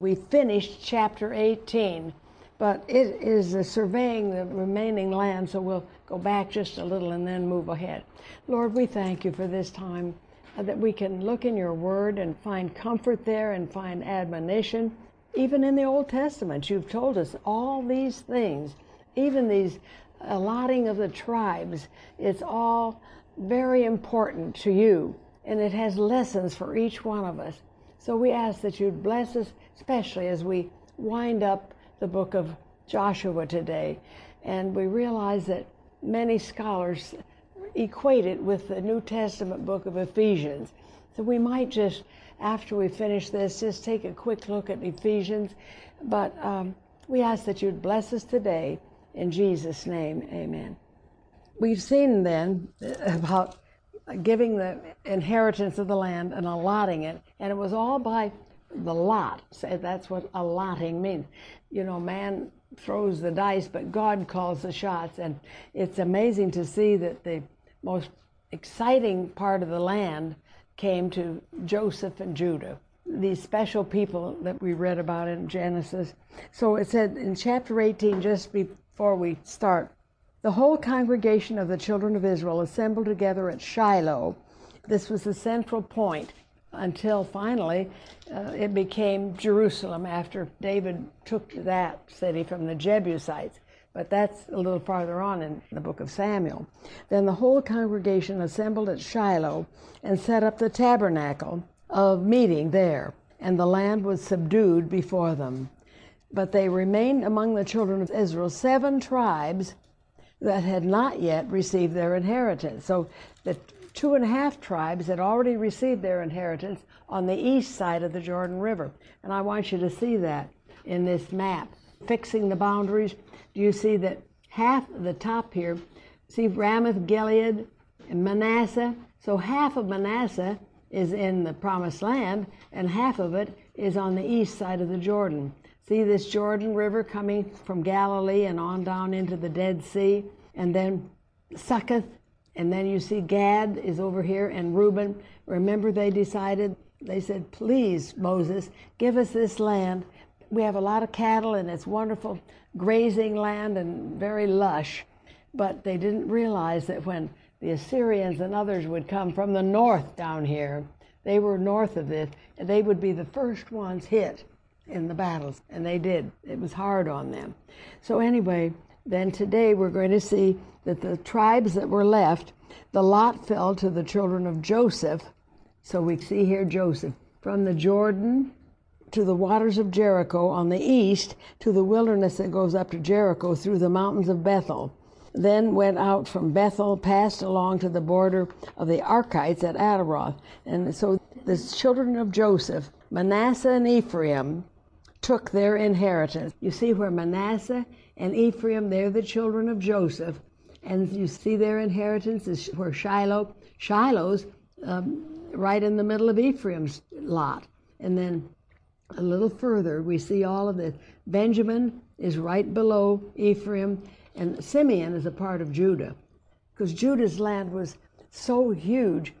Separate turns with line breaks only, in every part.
We finished chapter 18, but it is surveying the remaining land, so we'll go back just a little and then move ahead. Lord, we thank you for this time uh, that we can look in your word and find comfort there and find admonition. Even in the Old Testament, you've told us all these things, even these allotting of the tribes, it's all very important to you, and it has lessons for each one of us. So we ask that you'd bless us, especially as we wind up the book of Joshua today. And we realize that many scholars equate it with the New Testament book of Ephesians. So we might just, after we finish this, just take a quick look at Ephesians. But um, we ask that you'd bless us today. In Jesus' name, amen. We've seen then about giving the inheritance of the land and allotting it, and it was all by the lot. So that's what allotting means. You know, man throws the dice, but God calls the shots, and it's amazing to see that the most exciting part of the land came to Joseph and Judah. These special people that we read about in Genesis. So it said in chapter 18, just before we start, the whole congregation of the children of Israel assembled together at Shiloh. This was the central point until finally uh, it became Jerusalem after David took that city from the Jebusites. But that's a little farther on in the book of Samuel. Then the whole congregation assembled at Shiloh and set up the tabernacle of meeting there, and the land was subdued before them. But they remained among the children of Israel seven tribes that had not yet received their inheritance. So the two and a half tribes had already received their inheritance on the east side of the Jordan River. And I want you to see that in this map. Fixing the boundaries, do you see that half of the top here, see Ramoth, Gilead, and Manasseh? So half of Manasseh is in the promised land, and half of it is on the east side of the Jordan. See this Jordan River coming from Galilee and on down into the Dead Sea, and then Succoth, and then you see Gad is over here, and Reuben. Remember, they decided, they said, Please, Moses, give us this land. We have a lot of cattle, and it's wonderful grazing land and very lush. But they didn't realize that when the Assyrians and others would come from the north down here, they were north of this, and they would be the first ones hit in the battles, and they did. It was hard on them. So, anyway, then today we're going to see that the tribes that were left, the lot fell to the children of Joseph. So we see here Joseph from the Jordan to the waters of Jericho on the east to the wilderness that goes up to Jericho through the mountains of Bethel. Then went out from Bethel, passed along to the border of the Archites at Ataroth. And so the children of Joseph, Manasseh and Ephraim, took their inheritance. You see where Manasseh and Ephraim, they're the children of Joseph, and you see their inheritance is where Shiloh, Shiloh's um, right in the middle of Ephraim's lot. And then a little further, we see all of this. Benjamin is right below Ephraim, and Simeon is a part of Judah, because Judah's land was so huge,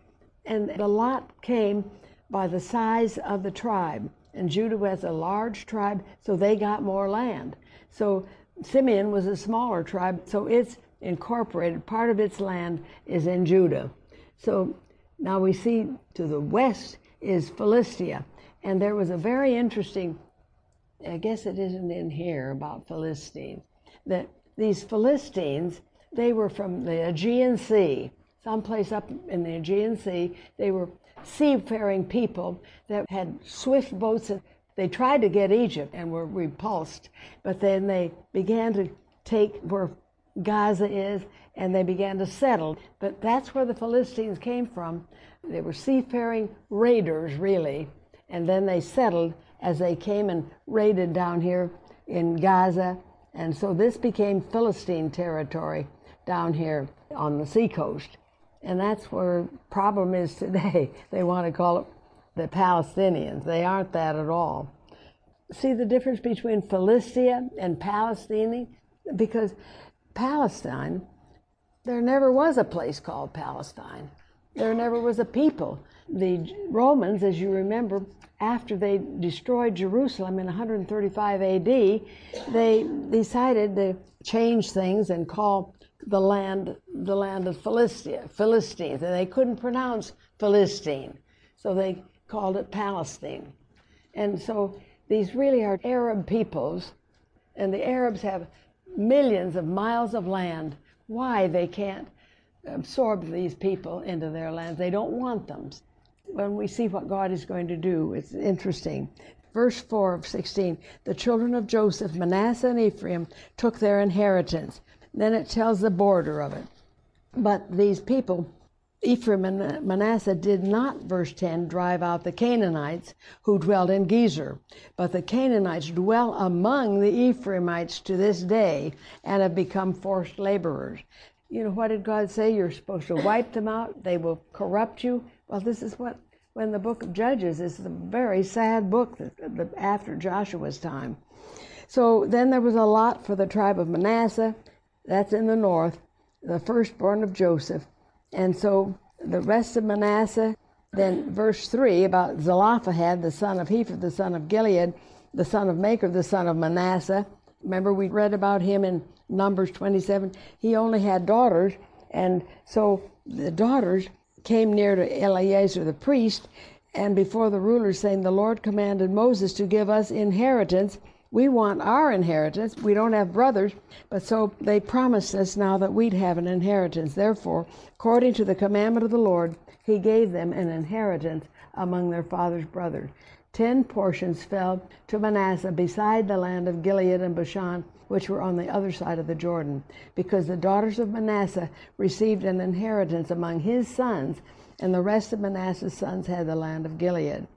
and the lot came by the size of the tribe and Judah was a large tribe, so they got more land. So Simeon was a smaller tribe, so it's incorporated. Part of its land is in Judah. So now we see to the west is Philistia. And there was a very interesting, I guess it isn't in here about Philistines, that these Philistines, they were from the Aegean Sea, someplace up in the Aegean Sea. They were seafaring people that had swift boats. They tried to get Egypt and were repulsed, but then they began to take where Gaza is and they began to settle. But that's where the Philistines came from. They were seafaring raiders, really, and then they settled as they came and raided down here in Gaza. And so this became Philistine territory down here on the seacoast. And that's where problem is today. They want to call it the Palestinians. They aren't that at all. See the difference between Philistia and Palestine? Because Palestine, there never was a place called Palestine. There never was a people. the Romans, as you remember, after they destroyed Jerusalem in 135 AD, they decided to change things and call the land the land of Philistia, Philistines, and they couldn't pronounce Philistine, so they called it Palestine. And so these really are Arab peoples, and the Arabs have millions of miles of land. Why they can't absorb these people into their lands? They don't want them. When we see what God is going to do, it's interesting. Verse 4 of 16 The children of Joseph, Manasseh and Ephraim, took their inheritance. Then it tells the border of it. But these people, Ephraim and Manasseh, did not, verse 10, drive out the Canaanites who dwelt in Gezer. But the Canaanites dwell among the Ephraimites to this day and have become forced laborers. You know, what did God say? You're supposed to wipe them out, they will corrupt you. Well, this is what, when the book of Judges is a very sad book after Joshua's time. So then there was a lot for the tribe of Manasseh that's in the north, the firstborn of Joseph. And so the rest of Manasseh, then verse 3 about Zelophehad, the son of Hepher, the son of Gilead, the son of Machir, the son of Manasseh. Remember, we read about him in Numbers 27. He only had daughters, and so the daughters came near to Eleazar the priest, and before the rulers, saying, The Lord commanded Moses to give us inheritance we want our inheritance. We don't have brothers, but so they promised us now that we'd have an inheritance. Therefore, according to the commandment of the Lord, he gave them an inheritance among their father's brothers. Ten portions fell to Manasseh beside the land of Gilead and Bashan, which were on the other side of the Jordan, because the daughters of Manasseh received an inheritance among his sons, and the rest of Manasseh's sons had the land of Gilead.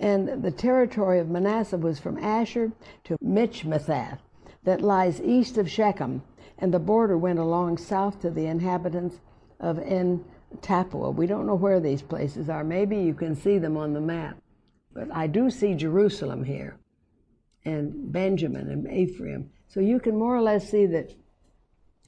And the territory of Manasseh was from Asher to Michmethath, that lies east of Shechem, and the border went along south to the inhabitants of En Tappuah. We don't know where these places are. Maybe you can see them on the map. But I do see Jerusalem here, and Benjamin and Ephraim. So you can more or less see that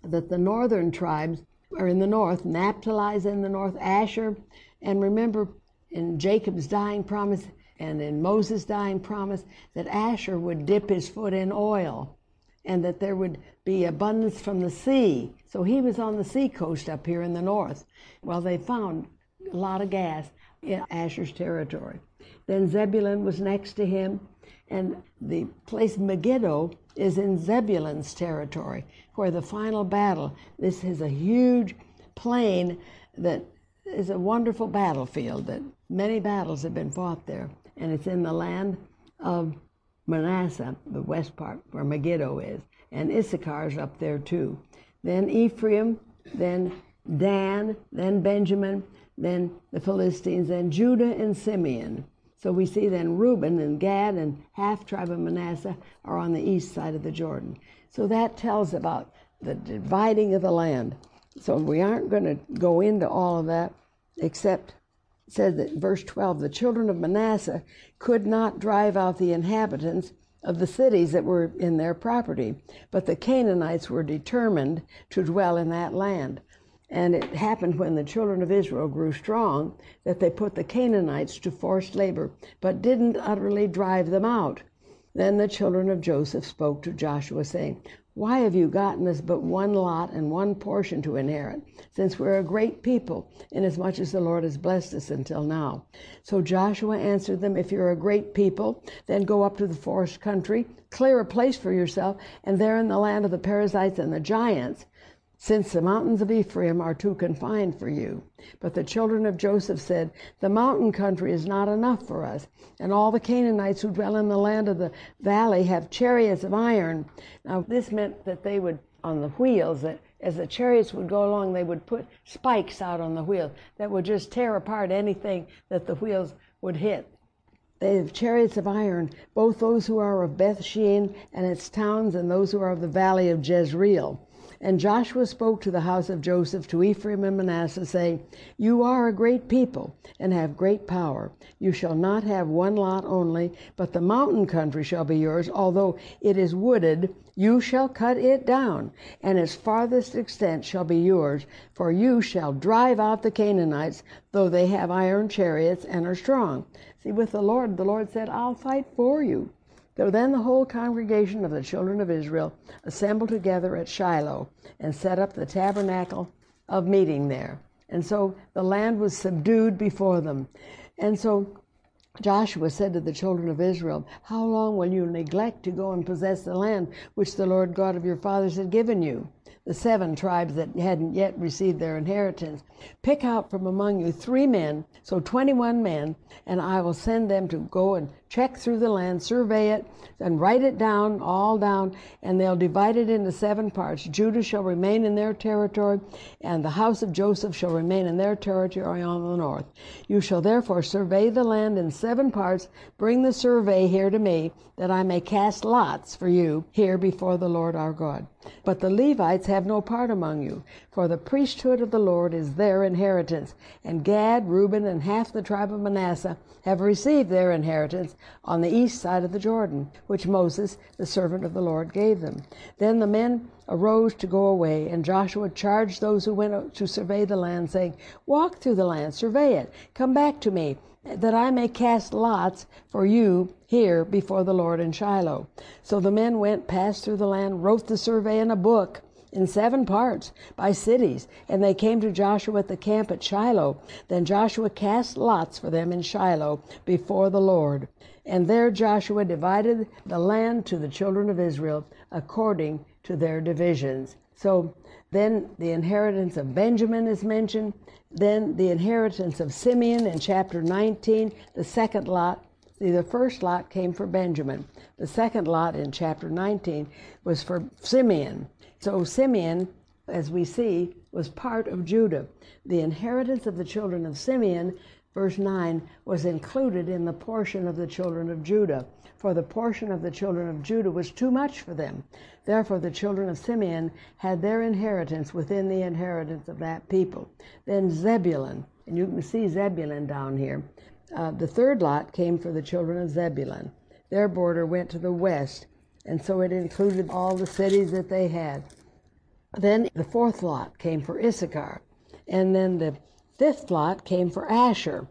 that the northern tribes are in the north, Naphtali is in the north, Asher, and remember in Jacob's dying promise, and in Moses' dying promise that Asher would dip his foot in oil and that there would be abundance from the sea. So he was on the sea coast up here in the north. Well, they found a lot of gas in Asher's territory. Then Zebulun was next to him, and the place Megiddo is in Zebulun's territory, where the final battle, this is a huge plain that is a wonderful battlefield that many battles have been fought there and it's in the land of Manasseh, the west part where Megiddo is, and Issachar is up there too. Then Ephraim, then Dan, then Benjamin, then the Philistines, then Judah and Simeon. So we see then Reuben and Gad and half tribe of Manasseh are on the east side of the Jordan. So that tells about the dividing of the land. So we aren't going to go into all of that except said that verse 12 the children of Manasseh could not drive out the inhabitants of the cities that were in their property, but the Canaanites were determined to dwell in that land. And it happened when the children of Israel grew strong that they put the Canaanites to forced labor, but didn't utterly drive them out. Then the children of Joseph spoke to Joshua, saying, why have you gotten us but one lot and one portion to inherit, since we're a great people, inasmuch as the Lord has blessed us until now? So Joshua answered them, If you're a great people, then go up to the forest country, clear a place for yourself, and there in the land of the Perizzites and the giants, since the mountains of Ephraim are too confined for you. But the children of Joseph said, The mountain country is not enough for us, and all the Canaanites who dwell in the land of the valley have chariots of iron. Now, this meant that they would, on the wheels, that as the chariots would go along, they would put spikes out on the wheels that would just tear apart anything that the wheels would hit. They have chariots of iron, both those who are of Beth Shean and its towns, and those who are of the valley of Jezreel And Joshua spoke to the house of Joseph, to Ephraim and Manasseh, saying, You are a great people, and have great power. You shall not have one lot only, but the mountain country shall be yours, although it is wooded. You shall cut it down, and its farthest extent shall be yours, for you shall drive out the Canaanites, though they have iron chariots and are strong. See, with the Lord, the Lord said, I'll fight for you. So then the whole congregation of the children of Israel assembled together at Shiloh and set up the tabernacle of meeting there. And so the land was subdued before them. And so Joshua said to the children of Israel, How long will you neglect to go and possess the land which the Lord God of your fathers had given you? The seven tribes that hadn't yet received their inheritance. Pick out from among you three men, so 21 men, and I will send them to go and check through the land, survey it, and write it down, all down, and they'll divide it into seven parts. Judah shall remain in their territory, and the house of Joseph shall remain in their territory on the north. You shall therefore survey the land in seven parts. Bring the survey here to me, that I may cast lots for you here before the Lord our God. But the Levites have no part among you, for the priesthood of the Lord is their inheritance. And Gad, Reuben, and half the tribe of Manasseh have received their inheritance on the east side of the Jordan, which Moses, the servant of the Lord, gave them. Then the men arose to go away, and Joshua charged those who went to survey the land, saying, Walk through the land, survey it, come back to me, that I may cast lots for you here before the Lord in Shiloh. So the men went, passed through the land, wrote the survey in a book in seven parts by cities, and they came to Joshua at the camp at Shiloh. Then Joshua cast lots for them in Shiloh before the Lord. And there Joshua divided the land to the children of Israel according to their divisions. So then the inheritance of Benjamin is mentioned. Then the inheritance of Simeon in chapter 19, the second lot. The first lot came for Benjamin. The second lot in chapter 19 was for Simeon. So Simeon, as we see, was part of Judah. The inheritance of the children of Simeon, verse 9, was included in the portion of the children of Judah, for the portion of the children of Judah was too much for them. Therefore, the children of Simeon had their inheritance within the inheritance of that people. Then Zebulun, and you can see Zebulun down here. Uh, the third lot came for the children of Zebulun. Their border went to the west, and so it included all the cities that they had. Then the fourth lot came for Issachar, and then the fifth lot came for Asher,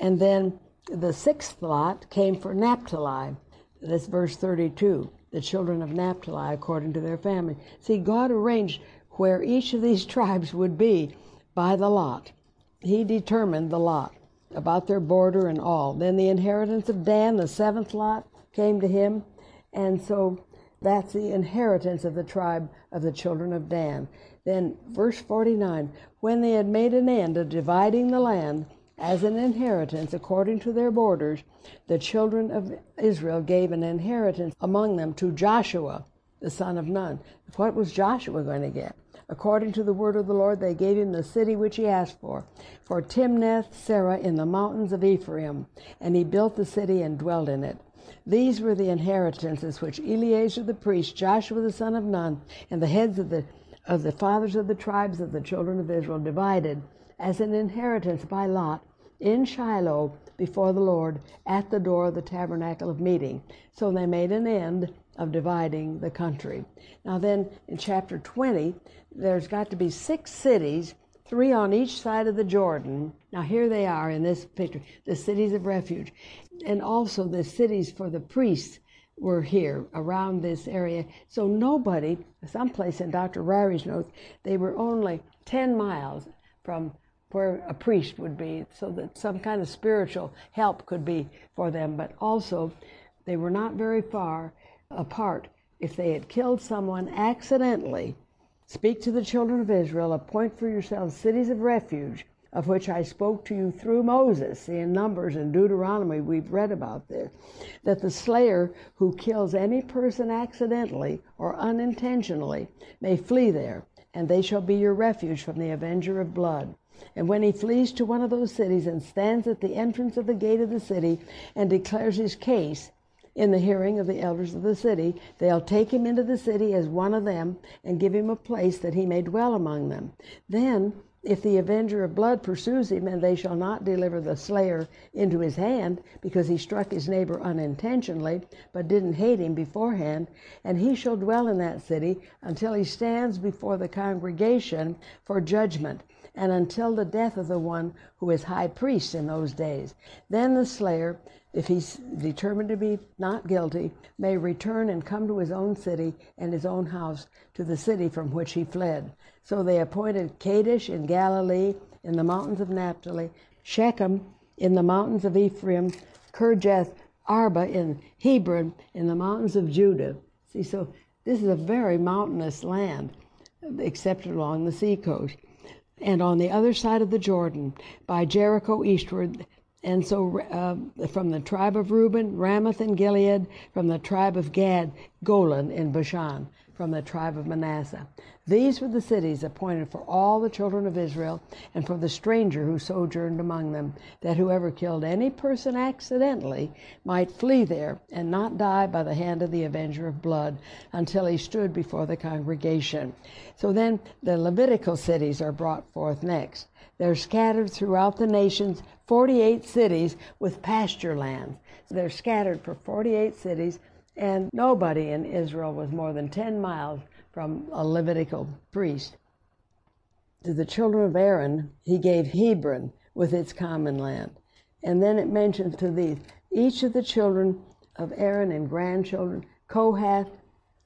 and then the sixth lot came for Naphtali. That's verse 32. The children of Naphtali according to their family. See, God arranged where each of these tribes would be by the lot. He determined the lot about their border and all. Then the inheritance of Dan, the seventh lot, came to him. And so that's the inheritance of the tribe of the children of Dan. Then, verse 49 when they had made an end of dividing the land as an inheritance according to their borders, the children of Israel gave an inheritance among them to Joshua, the son of Nun. What was Joshua going to get? According to the word of the Lord, they gave him the city which he asked for, for Timnath Serah in the mountains of Ephraim, and he built the city and dwelt in it. These were the inheritances which Eleazar the priest, Joshua the son of Nun, and the heads of the of the fathers of the tribes of the children of Israel divided as an inheritance by lot in Shiloh before the Lord at the door of the tabernacle of meeting. So they made an end of dividing the country. Now, then in chapter 20, there's got to be six cities, three on each side of the Jordan. Now, here they are in this picture the cities of refuge and also the cities for the priests were here around this area. So nobody, someplace in Dr. Ryrie's notes, they were only 10 miles from where a priest would be, so that some kind of spiritual help could be for them. But also, they were not very far apart. If they had killed someone accidentally, speak to the children of Israel, appoint for yourselves cities of refuge of which I spoke to you through Moses. in Numbers and Deuteronomy, we've read about this. That the slayer who kills any person accidentally or unintentionally may flee there, and they shall be your refuge from the avenger of blood. And when he flees to one of those cities and stands at the entrance of the gate of the city and declares his case, in the hearing of the elders of the city. They'll take him into the city as one of them and give him a place that he may dwell among them. Then if the avenger of blood pursues him, and they shall not deliver the slayer into his hand, because he struck his neighbor unintentionally, but didn't hate him beforehand, and he shall dwell in that city until he stands before the congregation for judgment, and until the death of the one who is high priest in those days. Then the slayer, if he's determined to be not guilty, may return and come to his own city and his own house, to the city from which he fled. So they appointed Kadesh in Galilee, in the mountains of Naphtali, Shechem in the mountains of Ephraim, Kirjath Arba in Hebron, in the mountains of Judah. See, so this is a very mountainous land, except along the seacoast. And on the other side of the Jordan, by Jericho eastward, and so uh, from the tribe of Reuben, Ramoth in Gilead, from the tribe of Gad, Golan in Bashan from the tribe of Manasseh. These were the cities appointed for all the children of Israel and for the stranger who sojourned among them, that whoever killed any person accidentally might flee there and not die by the hand of the avenger of blood until he stood before the congregation. So then the Levitical cities are brought forth next. They're scattered throughout the nations, 48 cities with pasture lands. They're scattered for 48 cities and nobody in Israel was more than 10 miles from a Levitical priest. To the children of Aaron, he gave Hebron with its common land. And then it mentions to these each of the children of Aaron and grandchildren, Kohath,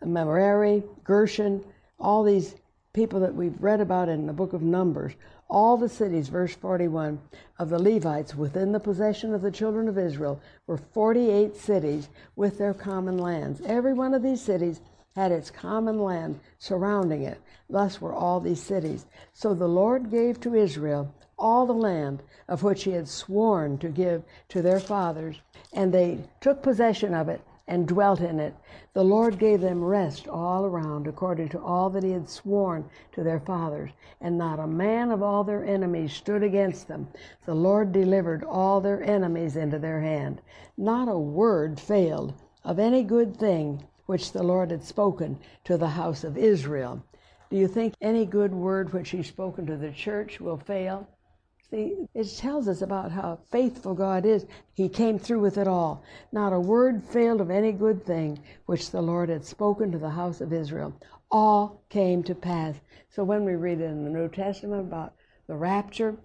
Merari, Gershon, all these people that we've read about in the book of Numbers, all the cities, verse 41, of the Levites within the possession of the children of Israel were 48 cities with their common lands. Every one of these cities had its common land surrounding it. Thus were all these cities. So the Lord gave to Israel all the land of which he had sworn to give to their fathers, and they took possession of it and dwelt in it. The Lord gave them rest all around, according to all that He had sworn to their fathers. And not a man of all their enemies stood against them. The Lord delivered all their enemies into their hand. Not a word failed of any good thing which the Lord had spoken to the house of Israel. Do you think any good word which He's spoken to the church will fail? See, it tells us about how faithful God is. He came through with it all. Not a word failed of any good thing which the Lord had spoken to the house of Israel. All came to pass. So when we read in the New Testament about the rapture,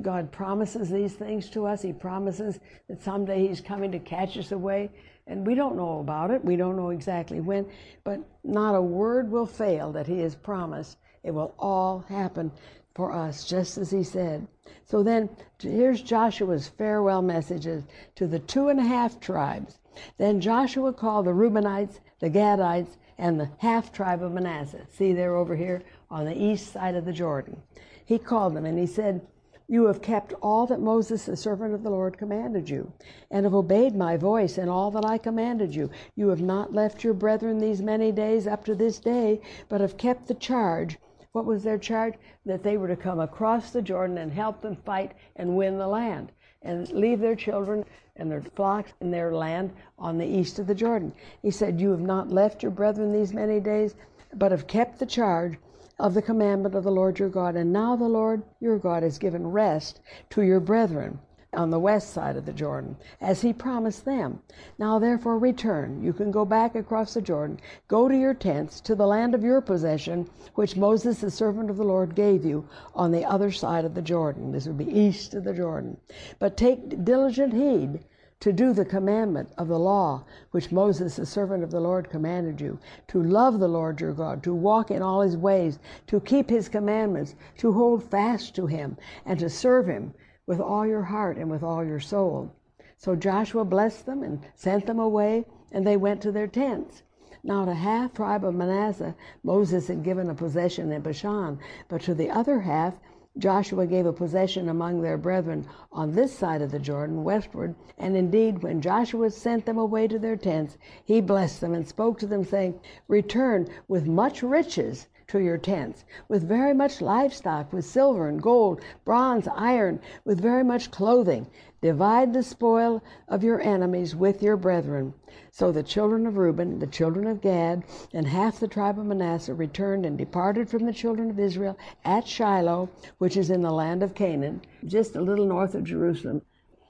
God promises these things to us. He promises that someday He's coming to catch us away. And we don't know about it. We don't know exactly when. But not a word will fail that He has promised. It will all happen for us, just as He said. So then, here's Joshua's farewell messages to the two and a half tribes. Then Joshua called the Reubenites, the Gadites, and the half tribe of Manasseh. See, they're over here on the east side of the Jordan. He called them and he said, You have kept all that Moses, the servant of the Lord, commanded you, and have obeyed my voice in all that I commanded you. You have not left your brethren these many days up to this day, but have kept the charge what was their charge? That they were to come across the Jordan and help them fight and win the land and leave their children and their flocks and their land on the east of the Jordan. He said, You have not left your brethren these many days, but have kept the charge of the commandment of the Lord your God. And now the Lord your God has given rest to your brethren on the west side of the Jordan, as he promised them. Now therefore return. You can go back across the Jordan. Go to your tents, to the land of your possession, which Moses, the servant of the Lord, gave you on the other side of the Jordan. This would be east of the Jordan. But take diligent heed to do the commandment of the law which Moses, the servant of the Lord, commanded you, to love the Lord your God, to walk in all his ways, to keep his commandments, to hold fast to him, and to serve him with all your heart and with all your soul. So Joshua blessed them and sent them away, and they went to their tents. Now, to half tribe of Manasseh, Moses had given a possession in Bashan, but to the other half, Joshua gave a possession among their brethren on this side of the Jordan, westward. And indeed, when Joshua sent them away to their tents, he blessed them and spoke to them, saying, Return with much riches to your tents, with very much livestock, with silver and gold, bronze, iron, with very much clothing. Divide the spoil of your enemies with your brethren. So the children of Reuben, the children of Gad, and half the tribe of Manasseh returned and departed from the children of Israel at Shiloh, which is in the land of Canaan, just a little north of Jerusalem.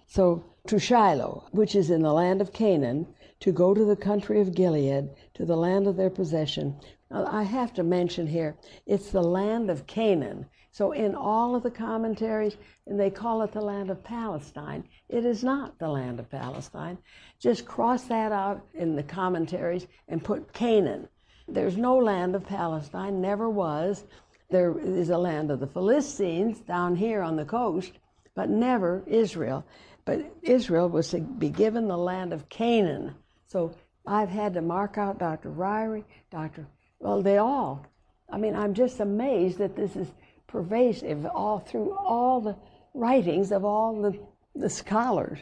So to Shiloh, which is in the land of Canaan, to go to the country of Gilead, to the land of their possession. I have to mention here, it's the land of Canaan. So, in all of the commentaries, and they call it the land of Palestine, it is not the land of Palestine. Just cross that out in the commentaries and put Canaan. There's no land of Palestine, never was. There is a land of the Philistines down here on the coast, but never Israel. But Israel was to be given the land of Canaan. So I've had to mark out Dr. Ryrie, Dr. Well, they all. I mean, I'm just amazed that this is pervasive all through all the writings of all the, the scholars.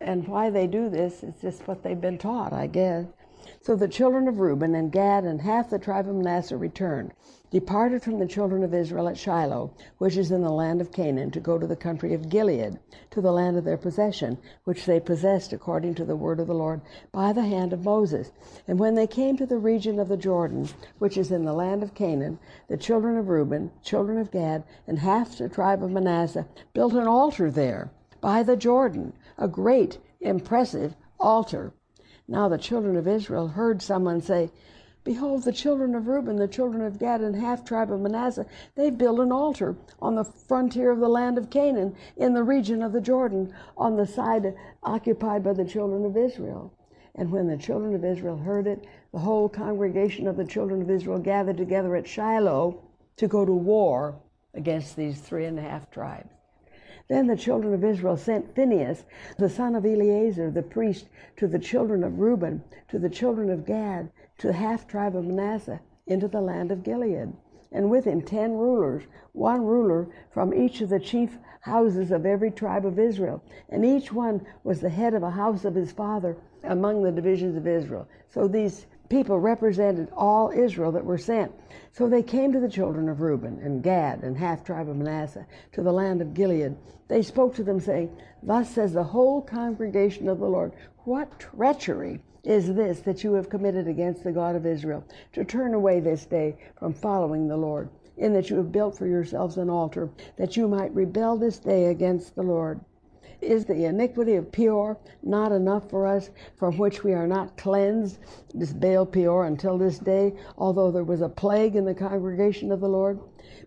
And why they do this is just what they've been taught, I guess. So the children of Reuben and Gad and half the tribe of Manasseh returned, departed from the children of Israel at Shiloh, which is in the land of Canaan, to go to the country of Gilead, to the land of their possession, which they possessed according to the word of the Lord by the hand of Moses. And when they came to the region of the Jordan, which is in the land of Canaan, the children of Reuben, children of Gad, and half the tribe of Manasseh built an altar there by the Jordan, a great, impressive altar now the children of Israel heard someone say, Behold, the children of Reuben, the children of Gad, and half tribe of Manasseh, they've built an altar on the frontier of the land of Canaan, in the region of the Jordan, on the side occupied by the children of Israel. And when the children of Israel heard it, the whole congregation of the children of Israel gathered together at Shiloh to go to war against these three and a half tribes. Then the children of Israel sent Phinehas, the son of Eleazar, the priest, to the children of Reuben, to the children of Gad, to the half tribe of Manasseh, into the land of Gilead. And with him ten rulers, one ruler from each of the chief houses of every tribe of Israel. And each one was the head of a house of his father among the divisions of Israel. So these people represented all Israel that were sent. So they came to the children of Reuben and Gad and half tribe of Manasseh to the land of Gilead. They spoke to them, saying, Thus says the whole congregation of the Lord, What treachery is this that you have committed against the God of Israel, to turn away this day from following the Lord, in that you have built for yourselves an altar, that you might rebel this day against the Lord? Is the iniquity of Peor not enough for us, from which we are not cleansed, this Baal Peor, until this day, although there was a plague in the congregation of the Lord?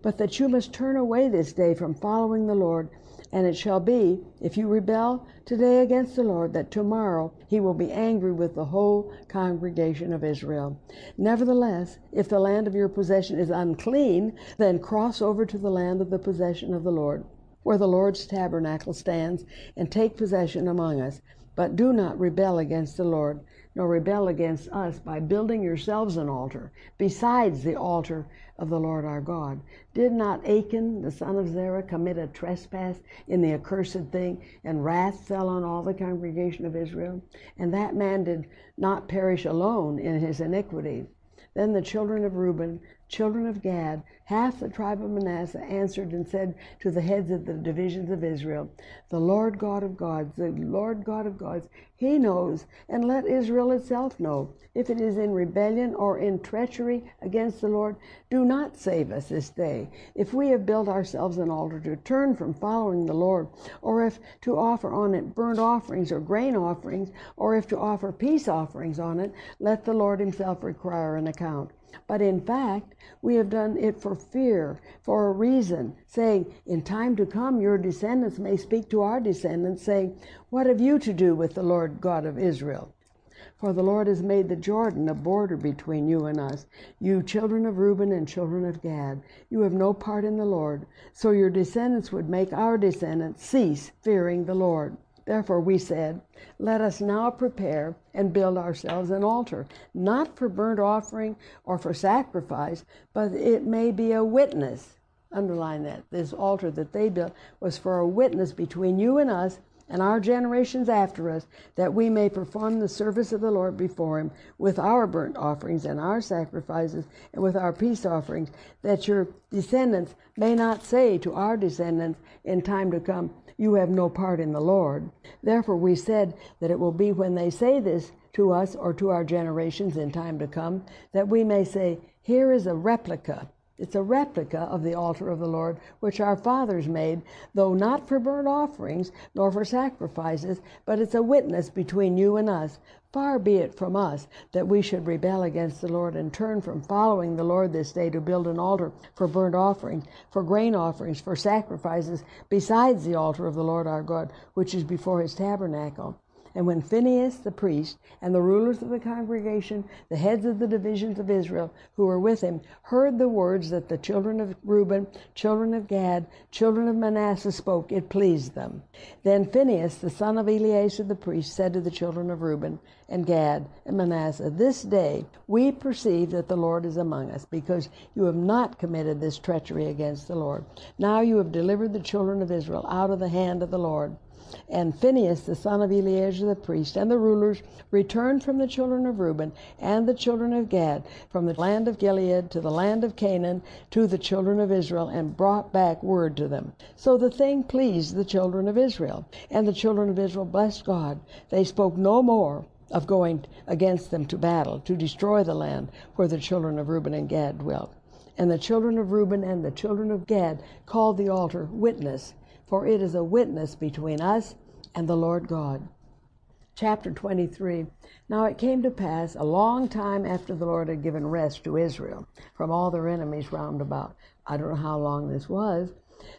But that you must turn away this day from following the Lord. And it shall be, if you rebel today against the Lord, that tomorrow he will be angry with the whole congregation of Israel. Nevertheless, if the land of your possession is unclean, then cross over to the land of the possession of the Lord where the Lord's tabernacle stands, and take possession among us. But do not rebel against the Lord, nor rebel against us by building yourselves an altar, besides the altar of the Lord our God. Did not Achan, the son of Zerah, commit a trespass in the accursed thing, and wrath fell on all the congregation of Israel? And that man did not perish alone in his iniquity. Then the children of Reuben, children of Gad, half the tribe of Manasseh answered and said to the heads of the divisions of Israel, The Lord God of gods, the Lord God of gods, he knows, and let Israel itself know. If it is in rebellion or in treachery against the Lord, do not save us this day. If we have built ourselves an altar to turn from following the Lord, or if to offer on it burnt offerings or grain offerings, or if to offer peace offerings on it, let the Lord himself require an account. But in fact, we have done it for fear, for a reason, saying, In time to come, your descendants may speak to our descendants, saying, What have you to do with the Lord God of Israel? For the Lord has made the Jordan a border between you and us, you children of Reuben and children of Gad. You have no part in the Lord, so your descendants would make our descendants cease fearing the Lord. Therefore we said, Let us now prepare and build ourselves an altar, not for burnt offering or for sacrifice, but it may be a witness. Underline that. This altar that they built was for a witness between you and us and our generations after us, that we may perform the service of the Lord before him with our burnt offerings and our sacrifices and with our peace offerings, that your descendants may not say to our descendants in time to come, You have no part in the Lord. Therefore we said that it will be when they say this to us or to our generations in time to come, that we may say, Here is a replica it's a replica of the altar of the Lord, which our fathers made, though not for burnt offerings nor for sacrifices, but it's a witness between you and us. Far be it from us that we should rebel against the Lord and turn from following the Lord this day to build an altar for burnt offerings, for grain offerings, for sacrifices, besides the altar of the Lord our God, which is before his tabernacle. And when Phinehas the priest and the rulers of the congregation, the heads of the divisions of Israel who were with him, heard the words that the children of Reuben, children of Gad, children of Manasseh spoke, it pleased them. Then Phinehas, the son of Eleazar the priest, said to the children of Reuben and Gad and Manasseh, This day we perceive that the Lord is among us, because you have not committed this treachery against the Lord. Now you have delivered the children of Israel out of the hand of the Lord. And Phinehas, the son of Eleazar the priest, and the rulers returned from the children of Reuben and the children of Gad, from the land of Gilead to the land of Canaan, to the children of Israel, and brought back word to them. So the thing pleased the children of Israel. And the children of Israel blessed God. They spoke no more of going against them to battle, to destroy the land where the children of Reuben and Gad dwelt. And the children of Reuben and the children of Gad called the altar witness for it is a witness between us and the Lord God. Chapter 23 Now it came to pass a long time after the Lord had given rest to Israel from all their enemies round about. I don't know how long this was,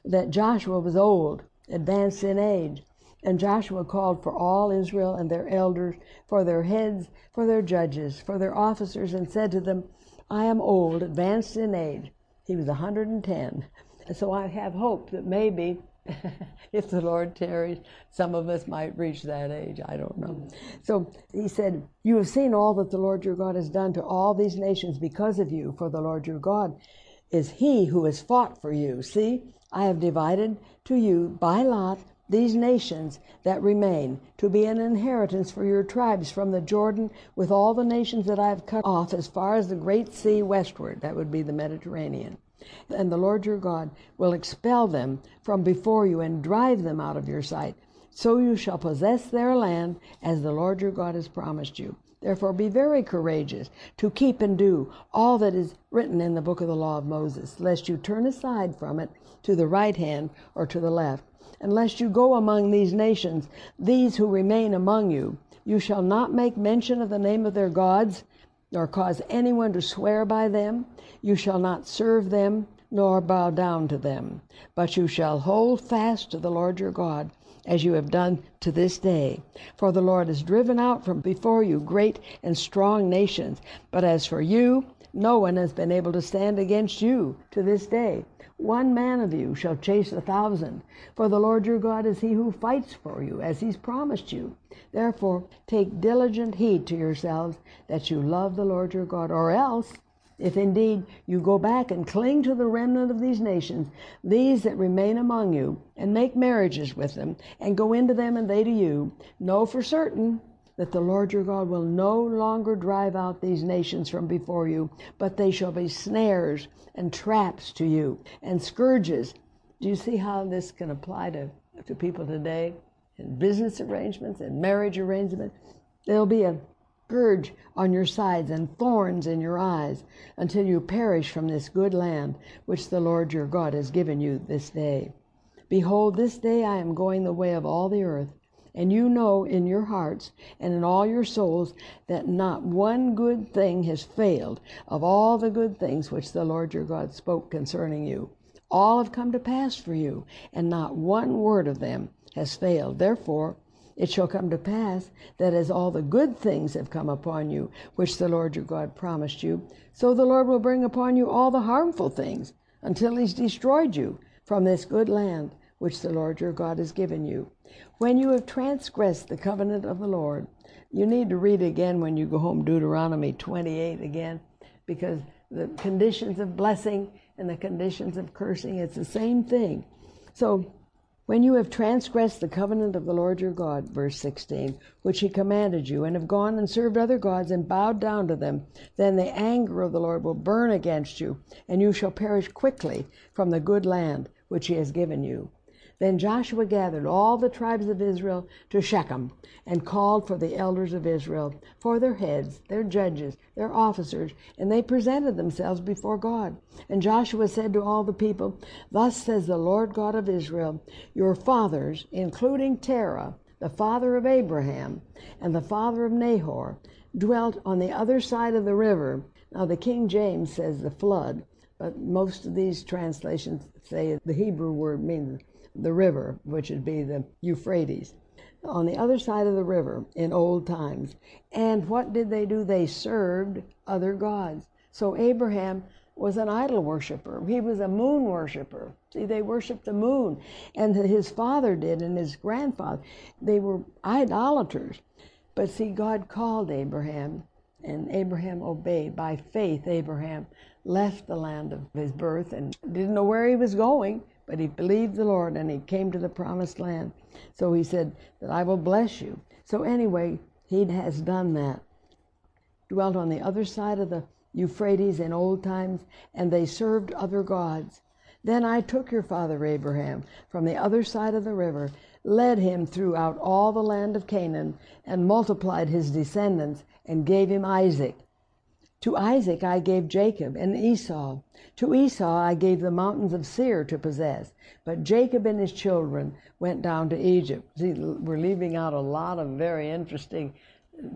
that Joshua was old, advanced in age. And Joshua called for all Israel and their elders, for their heads, for their judges, for their officers, and said to them, I am old, advanced in age. He was a 110. So I have hope that maybe if the Lord tarries, some of us might reach that age. I don't know. So he said, You have seen all that the Lord your God has done to all these nations because of you, for the Lord your God is he who has fought for you. See, I have divided to you by lot these nations that remain to be an inheritance for your tribes from the Jordan with all the nations that I have cut off as far as the great sea westward. That would be the Mediterranean. And the Lord your God will expel them from before you and drive them out of your sight. So you shall possess their land as the Lord your God has promised you. Therefore be very courageous to keep and do all that is written in the book of the law of Moses, lest you turn aside from it to the right hand or to the left. And lest you go among these nations, these who remain among you, you shall not make mention of the name of their gods, nor cause anyone to swear by them. You shall not serve them, nor bow down to them, but you shall hold fast to the Lord your God, as you have done to this day. For the Lord has driven out from before you great and strong nations, but as for you, no one has been able to stand against you to this day. One man of you shall chase a thousand, for the Lord your God is he who fights for you, as he's promised you. Therefore, take diligent heed to yourselves that you love the Lord your God, or else, if indeed you go back and cling to the remnant of these nations, these that remain among you, and make marriages with them, and go into them and they to you, know for certain that the Lord your God will no longer drive out these nations from before you, but they shall be snares and traps to you and scourges. Do you see how this can apply to, to people today? In business arrangements and marriage arrangements, there'll be a scourge on your sides and thorns in your eyes until you perish from this good land which the Lord your God has given you this day. Behold, this day I am going the way of all the earth and you know in your hearts and in all your souls that not one good thing has failed of all the good things which the Lord your God spoke concerning you. All have come to pass for you, and not one word of them has failed. Therefore, it shall come to pass that as all the good things have come upon you, which the Lord your God promised you, so the Lord will bring upon you all the harmful things until he's destroyed you from this good land which the Lord your God has given you. When you have transgressed the covenant of the Lord, you need to read again when you go home Deuteronomy 28 again, because the conditions of blessing and the conditions of cursing, it's the same thing. So When you have transgressed the covenant of the Lord your God, verse 16, which he commanded you, and have gone and served other gods and bowed down to them, then the anger of the Lord will burn against you, and you shall perish quickly from the good land which he has given you. Then Joshua gathered all the tribes of Israel to Shechem and called for the elders of Israel, for their heads, their judges, their officers, and they presented themselves before God. And Joshua said to all the people, Thus says the Lord God of Israel, Your fathers, including Terah, the father of Abraham, and the father of Nahor, dwelt on the other side of the river. Now, the King James says the flood, but most of these translations say the Hebrew word means the river, which would be the Euphrates, on the other side of the river in old times. And what did they do? They served other gods. So Abraham was an idol worshiper. He was a moon worshiper. See, they worshiped the moon. And his father did, and his grandfather. They were idolaters. But see, God called Abraham, and Abraham obeyed. By faith, Abraham left the land of his birth and didn't know where he was going, but he believed the Lord and he came to the promised land. So he said that I will bless you. So anyway, he has done that. Dwelt on the other side of the Euphrates in old times, and they served other gods. Then I took your father Abraham from the other side of the river, led him throughout all the land of Canaan, and multiplied his descendants, and gave him Isaac. To Isaac I gave Jacob and Esau. To Esau I gave the mountains of Seir to possess. But Jacob and his children went down to Egypt. See, we're leaving out a lot of very interesting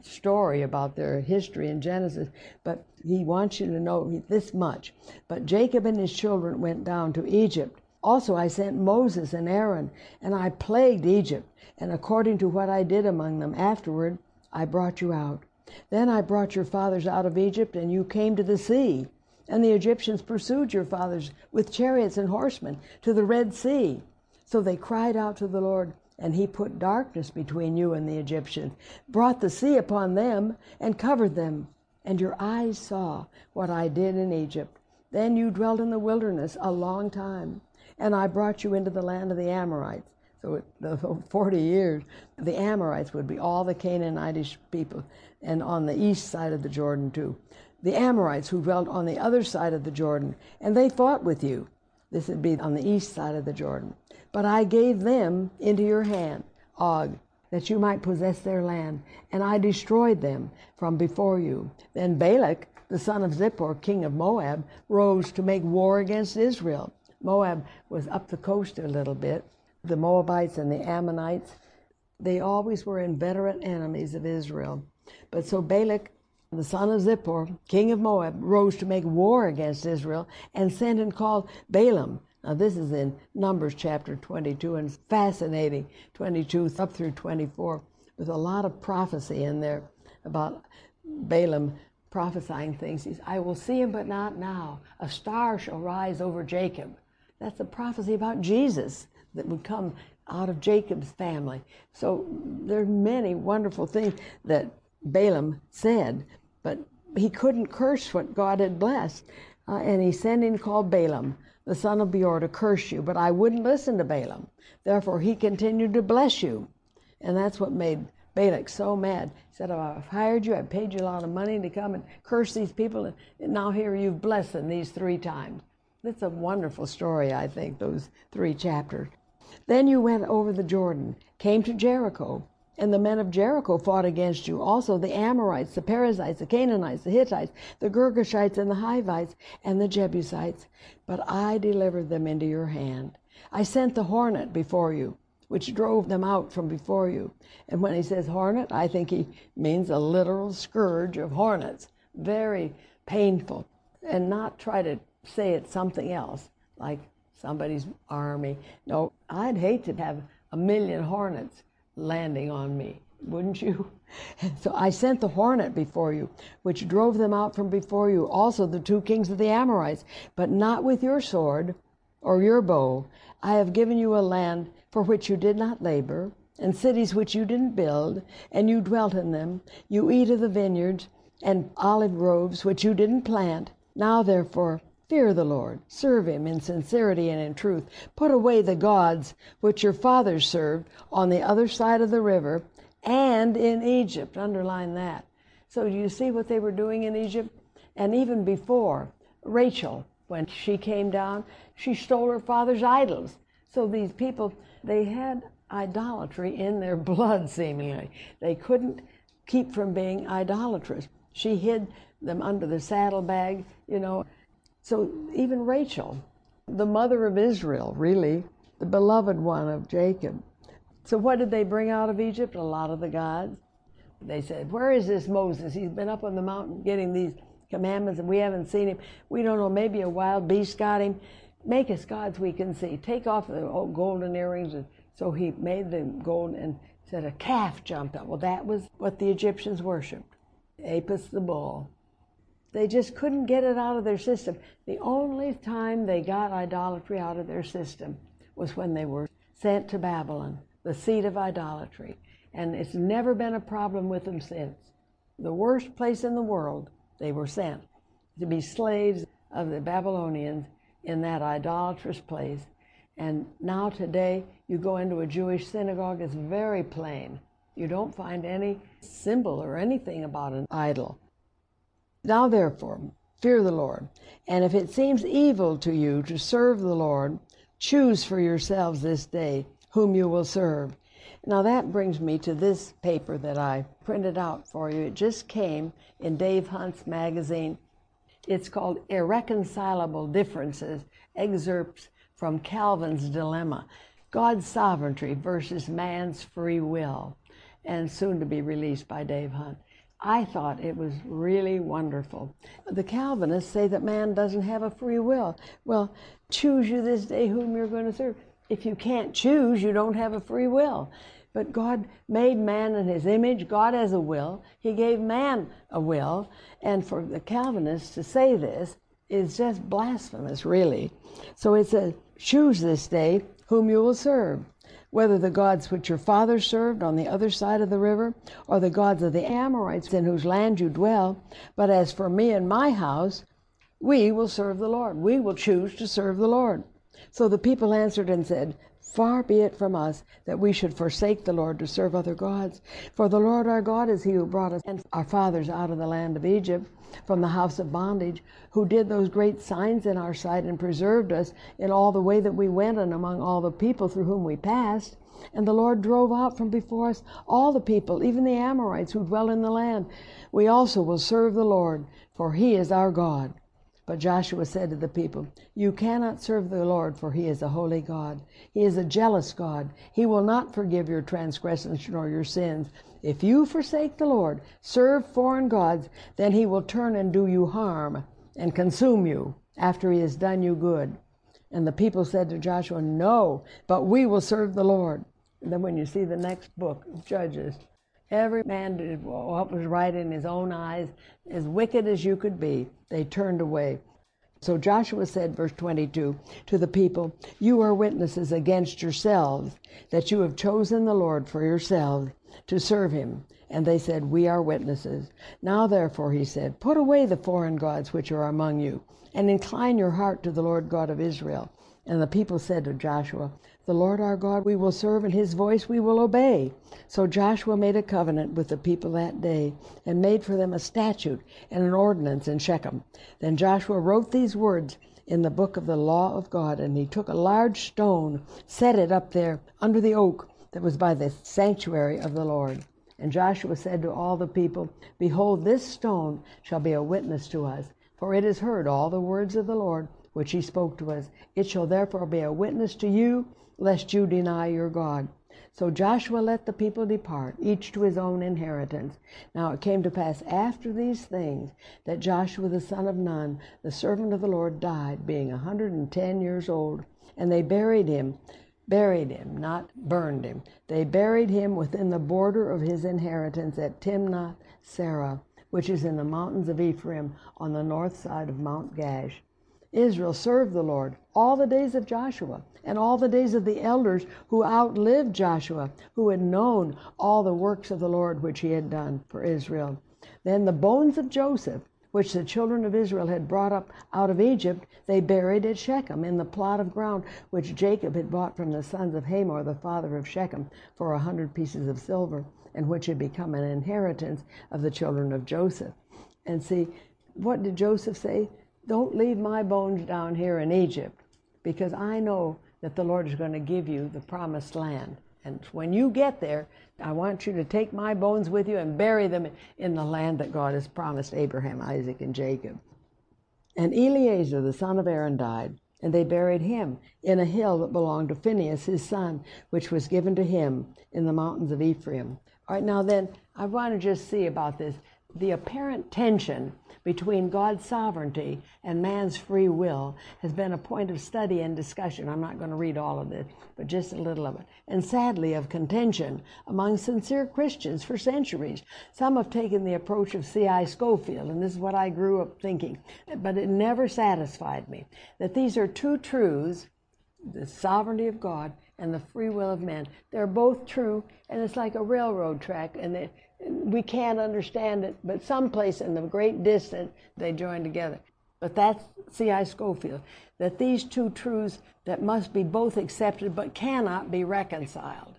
story about their history in Genesis, but he wants you to know this much. But Jacob and his children went down to Egypt. Also, I sent Moses and Aaron, and I plagued Egypt, and according to what I did among them afterward, I brought you out. Then I brought your fathers out of Egypt, and you came to the sea. And the Egyptians pursued your fathers with chariots and horsemen to the Red Sea. So they cried out to the Lord, and he put darkness between you and the Egyptians, brought the sea upon them, and covered them. And your eyes saw what I did in Egypt. Then you dwelt in the wilderness a long time, and I brought you into the land of the Amorites. So the 40 years, the Amorites would be all the Canaanitish people and on the east side of the Jordan too. The Amorites who dwelt on the other side of the Jordan, and they fought with you. This would be on the east side of the Jordan. But I gave them into your hand, Og, that you might possess their land, and I destroyed them from before you. Then Balak, the son of Zippor, king of Moab, rose to make war against Israel. Moab was up the coast a little bit. The Moabites and the Ammonites, they always were inveterate enemies of Israel. But so Balak, the son of Zippor, king of Moab, rose to make war against Israel and sent and called Balaam. Now, this is in Numbers chapter 22, and fascinating 22 up through 24, with a lot of prophecy in there about Balaam prophesying things. He says, I will see him, but not now. A star shall rise over Jacob. That's a prophecy about Jesus that would come out of Jacob's family. So there are many wonderful things that Balaam said, but he couldn't curse what God had blessed. Uh, and he sent in called Balaam, the son of Beor, to curse you. But I wouldn't listen to Balaam. Therefore, he continued to bless you. And that's what made Balak so mad. He said, oh, I've hired you, I've paid you a lot of money to come and curse these people, and now here you've blessed them these three times. That's a wonderful story, I think, those three chapters. Then you went over the Jordan, came to Jericho. And the men of Jericho fought against you, also the Amorites, the Perizzites, the Canaanites, the Hittites, the Girgashites, and the Hivites, and the Jebusites. But I delivered them into your hand. I sent the hornet before you, which drove them out from before you. And when he says hornet, I think he means a literal scourge of hornets. Very painful. And not try to say it's something else, like somebody's army. No, I'd hate to have a million hornets landing on me, wouldn't you? So I sent the hornet before you, which drove them out from before you, also the two kings of the Amorites, but not with your sword or your bow. I have given you a land for which you did not labor, and cities which you didn't build, and you dwelt in them. You eat of the vineyards and olive groves which you didn't plant. Now, therefore, Fear the Lord, serve him in sincerity and in truth. Put away the gods which your fathers served on the other side of the river and in Egypt. Underline that. So you see what they were doing in Egypt? And even before, Rachel, when she came down, she stole her father's idols. So these people, they had idolatry in their blood, seemingly. They couldn't keep from being idolatrous. She hid them under the saddlebag, you know. So even Rachel, the mother of Israel, really, the beloved one of Jacob. So what did they bring out of Egypt? A lot of the gods. They said, Where is this Moses? He's been up on the mountain getting these commandments and we haven't seen him. We don't know, maybe a wild beast got him. Make us gods we can see. Take off the golden earrings. And so he made them gold and said a calf jumped up. Well, that was what the Egyptians worshipped Apis the bull. They just couldn't get it out of their system. The only time they got idolatry out of their system was when they were sent to Babylon, the seat of idolatry. And it's never been a problem with them since. The worst place in the world, they were sent to be slaves of the Babylonians in that idolatrous place. And now, today, you go into a Jewish synagogue, it's very plain. You don't find any symbol or anything about an idol. Now therefore, fear the Lord. And if it seems evil to you to serve the Lord, choose for yourselves this day whom you will serve. Now that brings me to this paper that I printed out for you. It just came in Dave Hunt's magazine. It's called Irreconcilable Differences Excerpts from Calvin's Dilemma God's Sovereignty versus Man's Free Will, and soon to be released by Dave Hunt. I thought it was really wonderful. The Calvinists say that man doesn't have a free will. Well, choose you this day whom you're going to serve. If you can't choose, you don't have a free will. But God made man in his image. God has a will. He gave man a will. And for the Calvinists to say this is just blasphemous, really. So it says, Choose this day whom you will serve whether the gods which your fathers served on the other side of the river, or the gods of the Amorites in whose land you dwell. But as for me and my house, we will serve the Lord. We will choose to serve the Lord. So the people answered and said, Far be it from us that we should forsake the Lord to serve other gods. For the Lord our God is he who brought us and our fathers out of the land of Egypt from the house of bondage, who did those great signs in our sight and preserved us in all the way that we went and among all the people through whom we passed. And the Lord drove out from before us all the people, even the Amorites who dwell in the land. We also will serve the Lord, for he is our God. But Joshua said to the people, You cannot serve the Lord, for he is a holy God. He is a jealous God. He will not forgive your transgressions nor your sins. If you forsake the Lord, serve foreign gods, then he will turn and do you harm and consume you after he has done you good. And the people said to Joshua, No, but we will serve the Lord. And then when you see the next book, Judges, Every man did what was right in his own eyes, as wicked as you could be. They turned away. So Joshua said, verse 22, to the people, You are witnesses against yourselves that you have chosen the Lord for yourselves to serve him. And they said, We are witnesses. Now therefore, he said, Put away the foreign gods which are among you, and incline your heart to the Lord God of Israel. And the people said to Joshua, the Lord our God we will serve, and his voice we will obey. So Joshua made a covenant with the people that day, and made for them a statute and an ordinance in Shechem. Then Joshua wrote these words in the book of the law of God, and he took a large stone, set it up there under the oak that was by the sanctuary of the Lord. And Joshua said to all the people, Behold, this stone shall be a witness to us, for it has heard all the words of the Lord which he spoke to us. It shall therefore be a witness to you lest you deny your God. So Joshua let the people depart, each to his own inheritance. Now it came to pass after these things that Joshua the son of Nun, the servant of the Lord, died, being a hundred and ten years old. And they buried him, buried him, not burned him. They buried him within the border of his inheritance at Timnath Serah, which is in the mountains of Ephraim on the north side of Mount Gaash. Israel served the Lord all the days of Joshua and all the days of the elders who outlived Joshua, who had known all the works of the Lord which he had done for Israel. Then the bones of Joseph which the children of Israel had brought up out of Egypt, they buried at Shechem in the plot of ground which Jacob had bought from the sons of Hamor, the father of Shechem, for a hundred pieces of silver, and which had become an inheritance of the children of Joseph. And see, what did Joseph say? Don't leave my bones down here in Egypt, because I know that the Lord is going to give you the promised land. And when you get there, I want you to take my bones with you and bury them in the land that God has promised Abraham, Isaac, and Jacob. And Eleazar, the son of Aaron, died, and they buried him in a hill that belonged to Phinehas, his son, which was given to him in the mountains of Ephraim. All right, now then, I want to just see about this the apparent tension between God's sovereignty and man's free will has been a point of study and discussion. I'm not going to read all of this, but just a little of it. And sadly, of contention among sincere Christians for centuries. Some have taken the approach of C.I. Scofield, and this is what I grew up thinking, but it never satisfied me that these are two truths the sovereignty of God and the free will of man. They're both true, and it's like a railroad track, and they, we can't understand it, but someplace in the great distance they join together. But that's C.I. Scofield, that these two truths that must be both accepted but cannot be reconciled.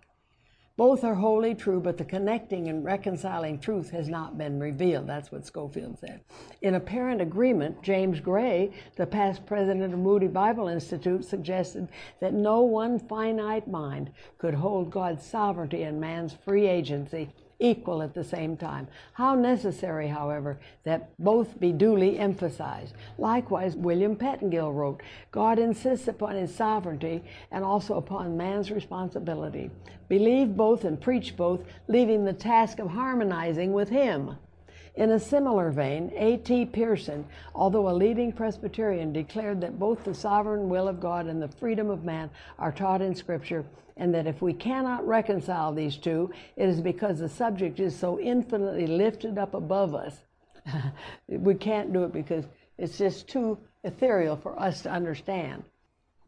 Both are wholly true, but the connecting and reconciling truth has not been revealed. That's what Scofield said. In apparent agreement, James Gray, the past president of Moody Bible Institute, suggested that no one finite mind could hold God's sovereignty and man's free agency equal at the same time. How necessary, however, that both be duly emphasized. Likewise, William Pettingill wrote, God insists upon his sovereignty and also upon man's responsibility. Believe both and preach both, leaving the task of harmonizing with him. In a similar vein, A.T. Pierson, although a leading Presbyterian, declared that both the sovereign will of God and the freedom of man are taught in Scripture, and that if we cannot reconcile these two, it is because the subject is so infinitely lifted up above us. we can't do it because it's just too ethereal for us to understand.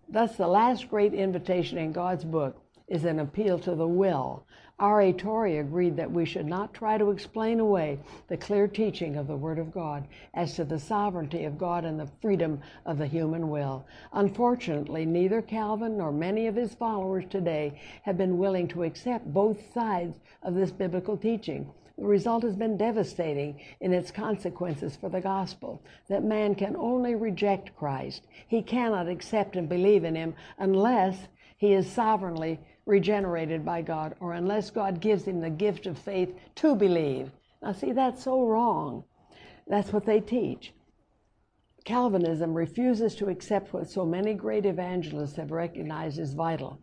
Thus, the last great invitation in God's book is an appeal to the will. R.A. Torrey agreed that we should not try to explain away the clear teaching of the Word of God as to the sovereignty of God and the freedom of the human will. Unfortunately, neither Calvin nor many of his followers today have been willing to accept both sides of this biblical teaching. The result has been devastating in its consequences for the gospel that man can only reject Christ. He cannot accept and believe in him unless he is sovereignly regenerated by God or unless God gives him the gift of faith to believe. Now, see, that's so wrong. That's what they teach. Calvinism refuses to accept what so many great evangelists have recognized as vital.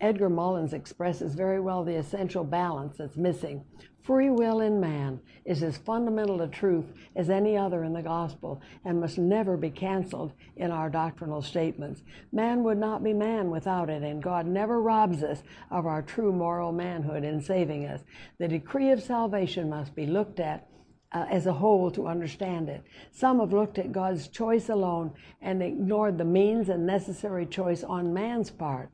Edgar Mullins expresses very well the essential balance that's missing Free will in man is as fundamental a truth as any other in the gospel and must never be canceled in our doctrinal statements. Man would not be man without it, and God never robs us of our true moral manhood in saving us. The decree of salvation must be looked at uh, as a whole to understand it. Some have looked at God's choice alone and ignored the means and necessary choice on man's part.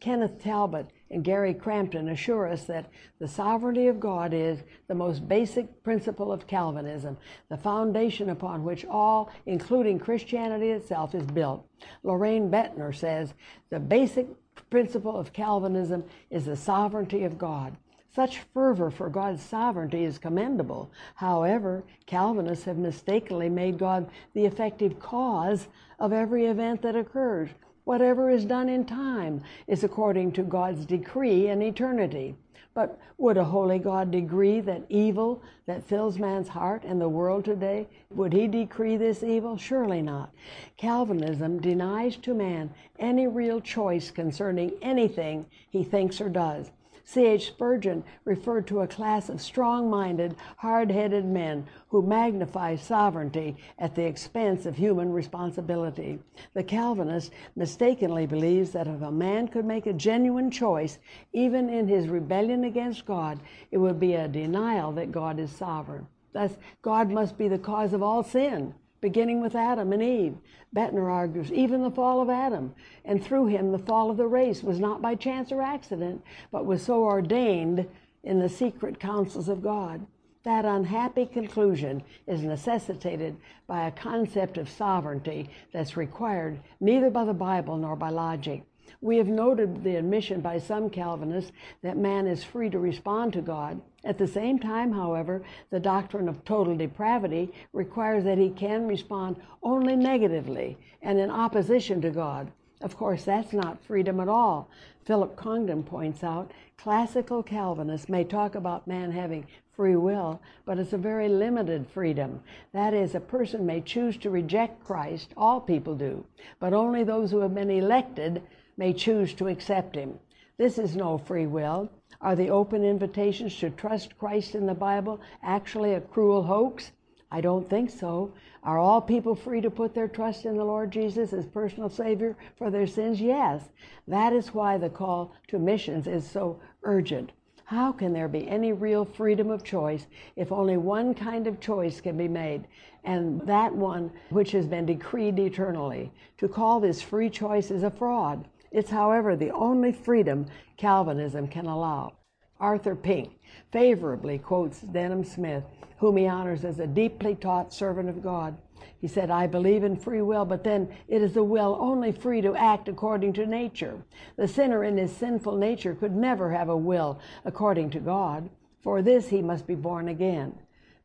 Kenneth Talbot and Gary Crampton assure us that the sovereignty of God is the most basic principle of Calvinism, the foundation upon which all, including Christianity itself, is built. Lorraine Boettner says the basic principle of Calvinism is the sovereignty of God. Such fervor for God's sovereignty is commendable. However, Calvinists have mistakenly made God the effective cause of every event that occurs. Whatever is done in time is according to God's decree in eternity. But would a holy God decree that evil that fills man's heart and the world today, would he decree this evil? Surely not. Calvinism denies to man any real choice concerning anything he thinks or does. C.H. Spurgeon referred to a class of strong minded, hard headed men who magnify sovereignty at the expense of human responsibility. The Calvinist mistakenly believes that if a man could make a genuine choice, even in his rebellion against God, it would be a denial that God is sovereign. Thus, God must be the cause of all sin beginning with Adam and Eve. Boettner argues even the fall of Adam, and through him the fall of the race was not by chance or accident, but was so ordained in the secret counsels of God. That unhappy conclusion is necessitated by a concept of sovereignty that's required neither by the Bible nor by logic. We have noted the admission by some Calvinists that man is free to respond to God. At the same time, however, the doctrine of total depravity requires that he can respond only negatively and in opposition to God. Of course, that's not freedom at all. Philip Congdon points out classical Calvinists may talk about man having free will, but it's a very limited freedom. That is, a person may choose to reject Christ, all people do, but only those who have been elected may choose to accept him. This is no free will. Are the open invitations to trust Christ in the Bible actually a cruel hoax? I don't think so. Are all people free to put their trust in the Lord Jesus as personal Savior for their sins? Yes. That is why the call to missions is so urgent. How can there be any real freedom of choice if only one kind of choice can be made, and that one which has been decreed eternally? To call this free choice is a fraud. It's, however, the only freedom Calvinism can allow. Arthur Pink favorably quotes Denham Smith, whom he honors as a deeply taught servant of God. He said, I believe in free will, but then it is the will only free to act according to nature. The sinner in his sinful nature could never have a will according to God. For this he must be born again.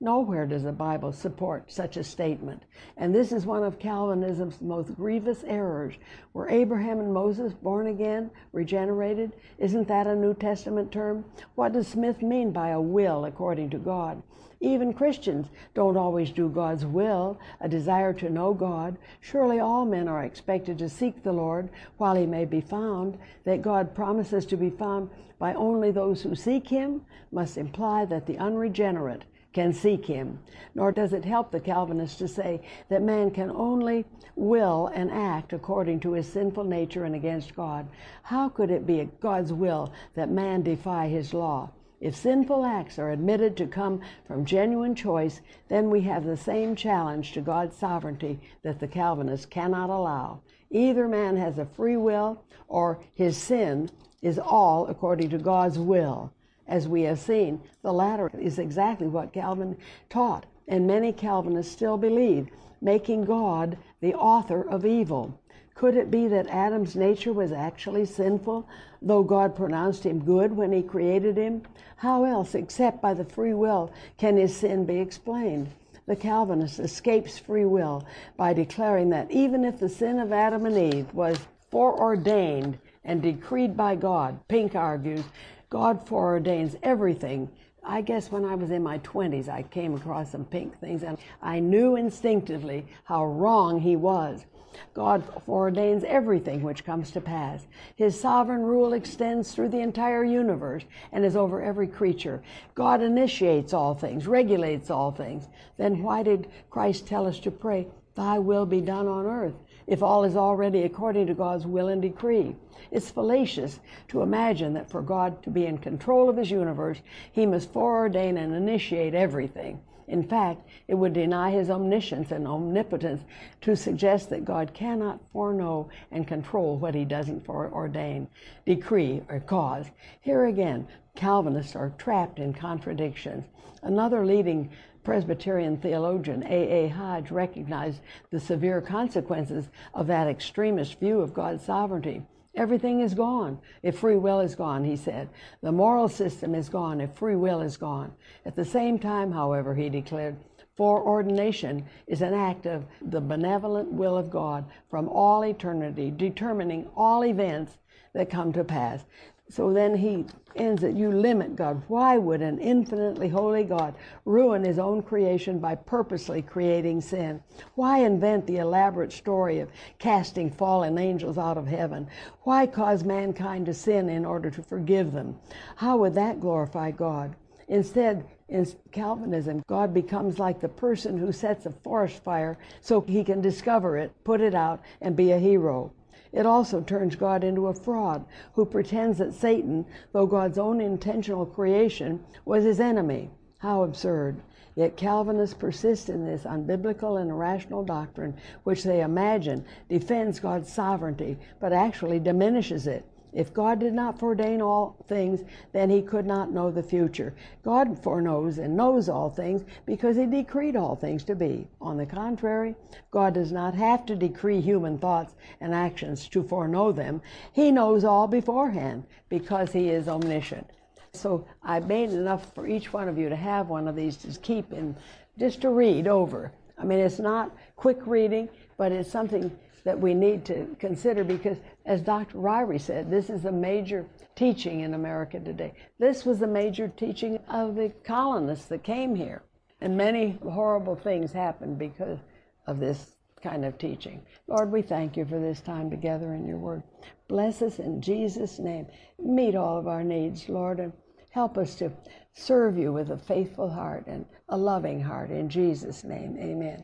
Nowhere does the Bible support such a statement. And this is one of Calvinism's most grievous errors. Were Abraham and Moses born again, regenerated? Isn't that a New Testament term? What does Smith mean by a will according to God? Even Christians don't always do God's will, a desire to know God. Surely all men are expected to seek the Lord while he may be found. That God promises to be found by only those who seek him must imply that the unregenerate can seek him. Nor does it help the Calvinist to say that man can only will and act according to his sinful nature and against God. How could it be God's will that man defy his law? If sinful acts are admitted to come from genuine choice, then we have the same challenge to God's sovereignty that the Calvinist cannot allow. Either man has a free will or his sin is all according to God's will. As we have seen, the latter is exactly what Calvin taught, and many Calvinists still believe, making God the author of evil. Could it be that Adam's nature was actually sinful, though God pronounced him good when he created him? How else, except by the free will, can his sin be explained? The Calvinist escapes free will by declaring that even if the sin of Adam and Eve was foreordained and decreed by God, Pink argues, God foreordains everything I guess when I was in my 20s, I came across some Pink things and I knew instinctively how wrong he was. God foreordains everything which comes to pass. His sovereign rule extends through the entire universe and is over every creature. God initiates all things, regulates all things. Then why did Christ tell us to pray, Thy will be done on earth? If all is already according to God's will and decree. It's fallacious to imagine that for God to be in control of his universe, he must foreordain and initiate everything. In fact, it would deny his omniscience and omnipotence to suggest that God cannot foreknow and control what he doesn't foreordain, decree, or cause. Here again, Calvinists are trapped in contradictions. Another leading Presbyterian theologian A. A. Hodge recognized the severe consequences of that extremist view of God's sovereignty. Everything is gone if free will is gone, he said. The moral system is gone if free will is gone. At the same time, however, he declared, foreordination is an act of the benevolent will of God from all eternity, determining all events that come to pass. So then he ends it. You limit God. Why would an infinitely holy God ruin his own creation by purposely creating sin? Why invent the elaborate story of casting fallen angels out of heaven? Why cause mankind to sin in order to forgive them? How would that glorify God? Instead, in Calvinism, God becomes like the person who sets a forest fire so he can discover it, put it out, and be a hero. It also turns God into a fraud who pretends that Satan, though God's own intentional creation, was his enemy. How absurd. Yet Calvinists persist in this unbiblical and irrational doctrine, which they imagine defends God's sovereignty, but actually diminishes it. If God did not foreordain all things, then he could not know the future. God foreknows and knows all things because he decreed all things to be. On the contrary, God does not have to decree human thoughts and actions to foreknow them. He knows all beforehand because he is omniscient. So I made enough for each one of you to have one of these to keep in, just to read over. I mean, it's not quick reading, but it's something that we need to consider because, as Dr. Ryrie said, this is a major teaching in America today. This was a major teaching of the colonists that came here. And many horrible things happened because of this kind of teaching. Lord, we thank you for this time together in your word. Bless us in Jesus' name. Meet all of our needs, Lord, and help us to serve you with a faithful heart and a loving heart. In Jesus' name, amen.